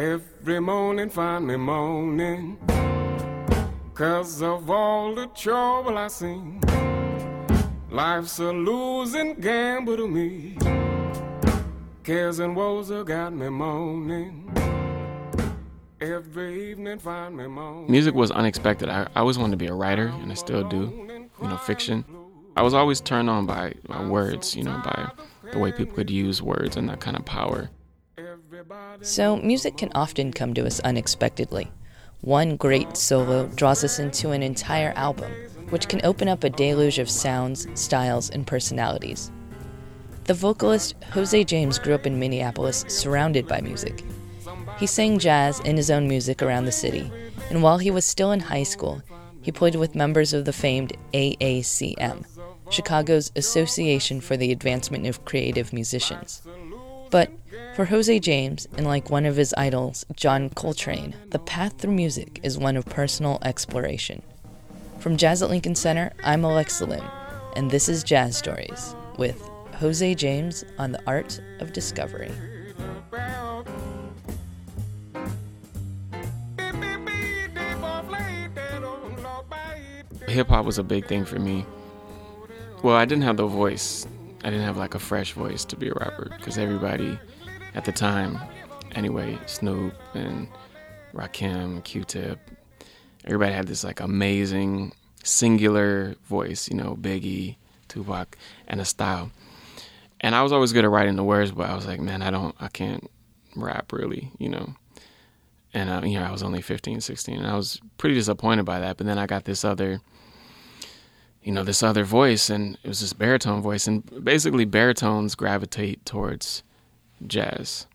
Every morning find me moaning Cause of all the trouble I seen Life's a losing gamble to me Cares and woes have got me moaning Every evening find me moaning Music was unexpected. I, I always wanted to be a writer, and I still do. You know, fiction. I was always turned on by, by words, you know, by the way people could use words and that kind of power. So, music can often come to us unexpectedly. One great solo draws us into an entire album, which can open up a deluge of sounds, styles, and personalities. The vocalist Jose James grew up in Minneapolis surrounded by music. He sang jazz in his own music around the city, and while he was still in high school, he played with members of the famed AACM, Chicago's Association for the Advancement of Creative Musicians. But for Jose James, and like one of his idols, John Coltrane, the path through music is one of personal exploration. From Jazz at Lincoln Center, I'm Alexa Lim, and this is Jazz Stories with Jose James on the art of discovery. Hip hop was a big thing for me. Well, I didn't have the voice. I didn't have like a fresh voice to be a rapper because everybody at the time, anyway, Snoop and Rakim, Q-Tip, everybody had this like amazing singular voice, you know, Biggie, Tupac, and a style. And I was always good at writing the words, but I was like, man, I don't, I can't rap really, you know. And, uh, you know, I was only 15, 16, and I was pretty disappointed by that. But then I got this other, you know, this other voice, and it was this baritone voice. And basically, baritones gravitate towards jazz.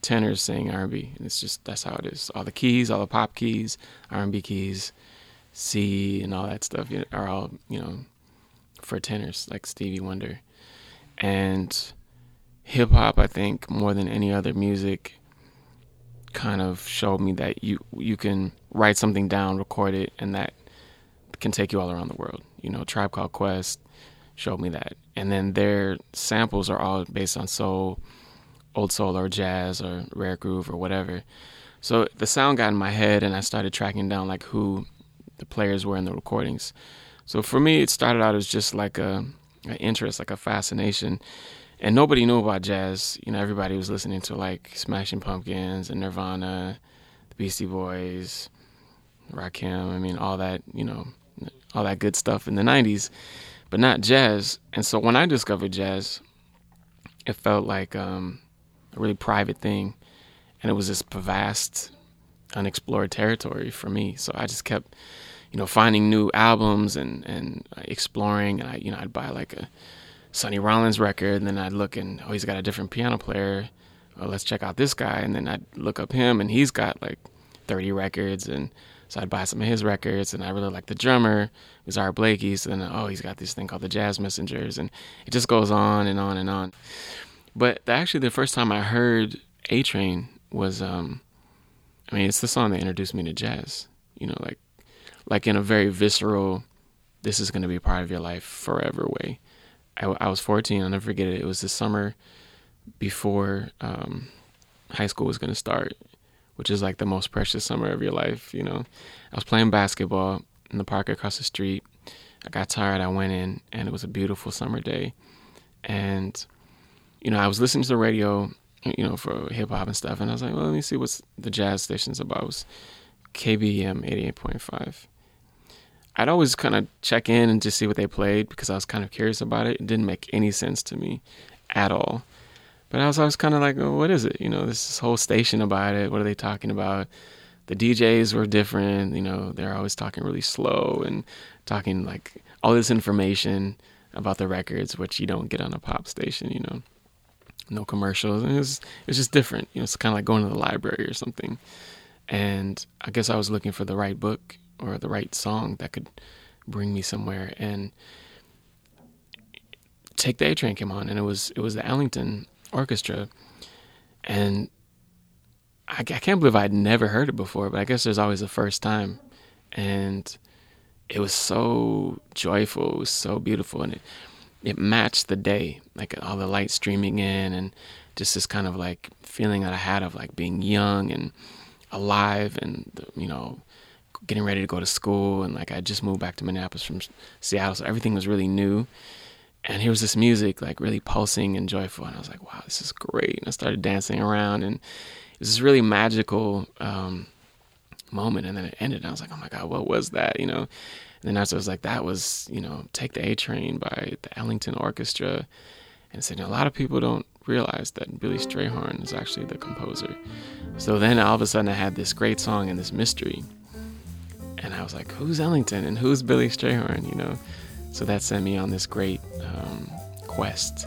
Tenors sing R&B, and it's just that's how it is. All the keys, all the pop keys, R&B keys, C, and all that stuff are all you know for tenors like Stevie Wonder, and hip hop. I think more than any other music, kind of showed me that you you can write something down, record it, and that can take you all around the world. You know, Tribe Called Quest showed me that, and then their samples are all based on soul old soul or jazz or rare groove or whatever. So the sound got in my head, and I started tracking down like who the players were in the recordings. So for me, it started out as just like a an interest, like a fascination, and nobody knew about jazz. You know, everybody was listening to like Smashing Pumpkins and Nirvana, the Beastie Boys, Rakim. I mean, all that you know, all that good stuff in the '90s, but not jazz. And so when I discovered jazz, it felt like um, a really private thing, and it was this vast, unexplored territory for me. So I just kept, you know, finding new albums and and exploring. And I, you know, I'd buy like a Sonny Rollins record, and then I'd look and oh, he's got a different piano player. Well, let's check out this guy, and then I'd look up him, and he's got like 30 records, and so I'd buy some of his records, and I really like the drummer, it was Blakey. So then, oh, he's got this thing called the Jazz Messengers, and it just goes on and on and on. But actually, the first time I heard A Train was, um, I mean, it's the song that introduced me to jazz. You know, like, like in a very visceral, this is going to be part of your life forever way. I, I, was 14. I'll never forget it. It was the summer before um, high school was going to start, which is like the most precious summer of your life. You know, I was playing basketball in the park across the street. I got tired. I went in, and it was a beautiful summer day, and you know, I was listening to the radio, you know, for hip hop and stuff, and I was like, well, let me see what's the jazz station's about. It was KBEM 88.5. I'd always kind of check in and just see what they played because I was kind of curious about it. It didn't make any sense to me at all. But I was always kind of like, oh, what is it? You know, this whole station about it. What are they talking about? The DJs were different. You know, they're always talking really slow and talking like all this information about the records, which you don't get on a pop station, you know no commercials. And it was it was just different. You know, it's kind of like going to the library or something. And I guess I was looking for the right book or the right song that could bring me somewhere. And Take the A Train came on, and it was it was the Ellington Orchestra, and I, I can't believe I'd never heard it before. But I guess there's always a first time, and it was so joyful. It was so beautiful, and it it matched the day, like all the light streaming in and just this kind of like feeling that I had of like being young and alive and you know getting ready to go to school and like I just moved back to Minneapolis from Seattle so everything was really new and here was this music like really pulsing and joyful and I was like wow this is great and I started dancing around and it was this really magical um, moment and then it ended and I was like oh my god what was that you know and then after I was like that was you know take the A Train by the Ellington Orchestra and said know, a lot of people don't realize that Billy Strayhorn is actually the composer. So then all of a sudden I had this great song and this mystery. And I was like, who's Ellington and who's Billy Strayhorn, you know? So that sent me on this great um, quest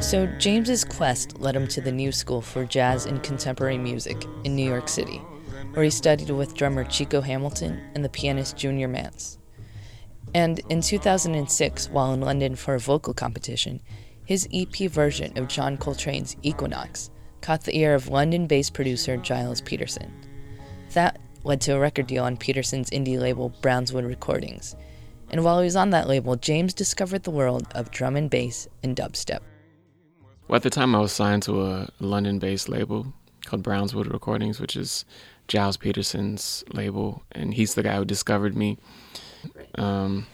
So, James's quest led him to the New School for Jazz and Contemporary Music in New York City, where he studied with drummer Chico Hamilton and the pianist Junior Mance. And in 2006, while in London for a vocal competition, his EP version of John Coltrane's Equinox caught the ear of London based producer Gilles Peterson. That led to a record deal on Peterson's indie label Brownswood Recordings. And while he was on that label, James discovered the world of drum and bass and dubstep. Well, at the time, I was signed to a London-based label called Brownswood Recordings, which is Gilles Peterson's label, and he's the guy who discovered me. Um,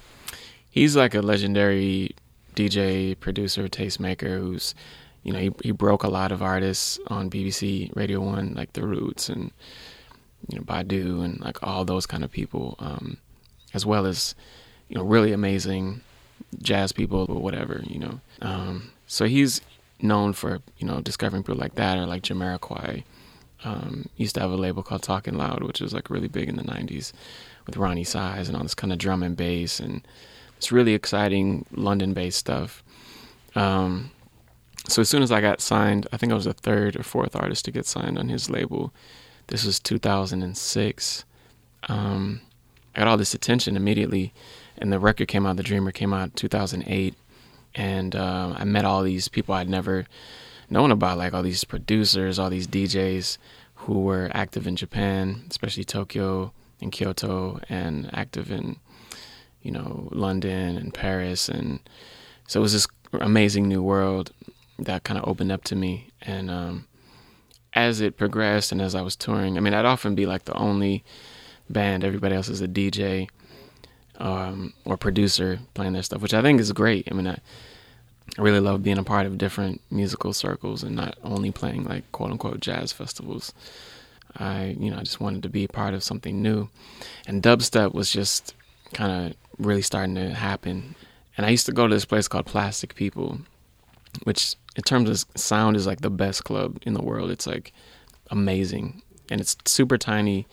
he's like a legendary DJ, producer, tastemaker who's, you know, he, he broke a lot of artists on BBC Radio One, like The Roots and you know Badu and like all those kind of people, um, as well as you know really amazing jazz people or whatever, you know. Um, so he's known for you know discovering people like that or like Jamiroquai. Um, used to have a label called Talking Loud, which was like really big in the '90s with Roni Size and all this kind of drum and bass and it's really exciting London-based stuff. Um, so as soon as I got signed, I think I was the third or fourth artist to get signed on his label. This was 2006. Um, I got all this attention immediately, and the record came out. The Dreamer came out 2008, and uh, I met all these people I'd never known about, like all these producers, all these DJs who were active in Japan, especially Tokyo and Kyoto, and active in you know London and Paris, and so it was this amazing new world that kind of opened up to me, and um, as it progressed and as I was touring, I mean, I'd often be like the only band, everybody else is a DJ um, or producer playing their stuff, which I think is great. I mean, I, I really love being a part of different musical circles and not only playing like quote unquote jazz festivals. I, you know, I just wanted to be a part of something new. And dubstep was just kind of really starting to happen. And I used to go to this place called Plastic People, which in terms of sound is like the best club in the world. It's like amazing. And it's super tiny.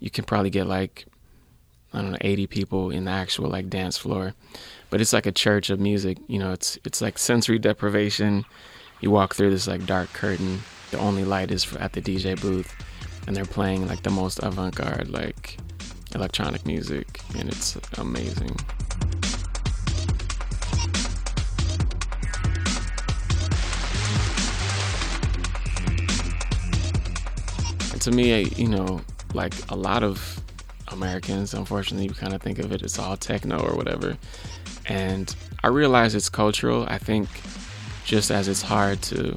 You can probably get like I don't know, 80 people in the actual like dance floor. But it's like a church of music, you know, it's it's like sensory deprivation. You walk through this like dark curtain. The only light is at the DJ booth and they're playing like the most avant-garde like electronic music and it's amazing. To me, you know, like a lot of Americans, unfortunately, we kind of think of it as all techno or whatever. And I realize it's cultural. I think just as it's hard to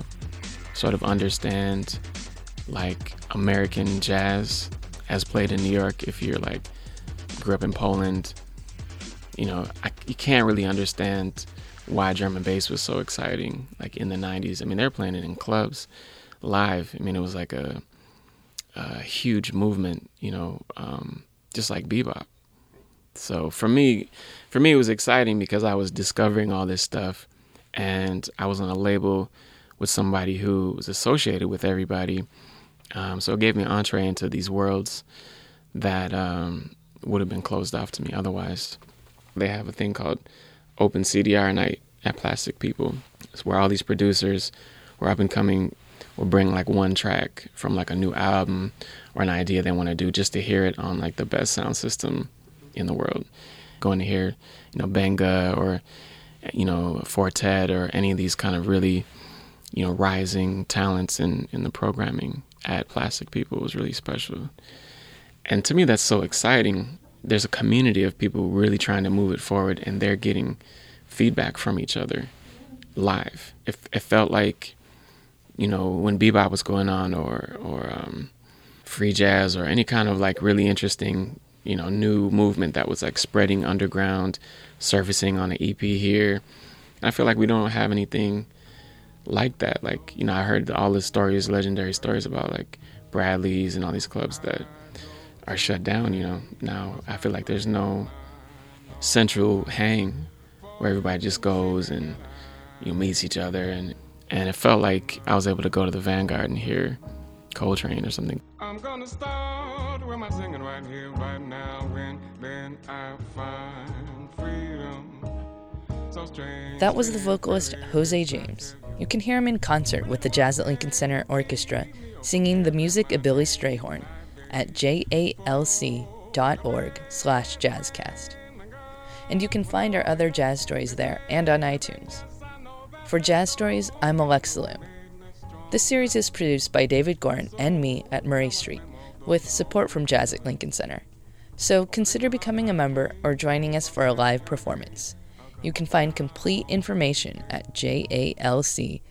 sort of understand like American jazz as played in New York if you're like grew up in Poland, you know, I, you can't really understand why drum and bass was so exciting like in the 90s. I mean, they're playing it in clubs live. I mean, it was like a, a huge movement, you know, um, just like bebop. So for me, for me, it was exciting because I was discovering all this stuff, and I was on a label with somebody who was associated with everybody. Um, so it gave me entree into these worlds that um, would have been closed off to me otherwise. They have a thing called Open CDR, Night at Plastic People. It's where all these producers who are up and coming will bring like one track from like a new album or an idea they want to do just to hear it on like the best sound system in the world. Going to hear, you know, Benga or you know, Four Tet or any of these kind of really, you know, rising talents in, in the programming at Plastic People was really special. And to me, that's so exciting. There's a community of people really trying to move it forward, and they're getting feedback from each other live. It, it felt like, you know, when bebop was going on, or or um, free jazz, or any kind of like really interesting, you know, new movement that was like spreading underground, surfacing on an EP here. And I feel like we don't have anything like that. Like, you know, I heard all the stories, legendary stories about like Bradley's and all these clubs that are shut down, you know. Now I feel like there's no central hang where everybody just goes and you know, meets each other and and it felt like I was able to go to the Vanguard and hear Coltrane or something. I'm gonna start with my singing right here, right now, when then I find freedom. So that was the vocalist Jose James. You can hear him in concert with the Jazz at Lincoln Center Orchestra singing the music of Billy Strayhorn at jalc.org slash jazzcast. And you can find our other jazz stories there and on iTunes. For Jazz Stories, I'm Alexa Lim. This series is produced by David Gorin and me at Murray Street, with support from Jazz at Lincoln Center. So consider becoming a member or joining us for a live performance. You can find complete information at jalc.org.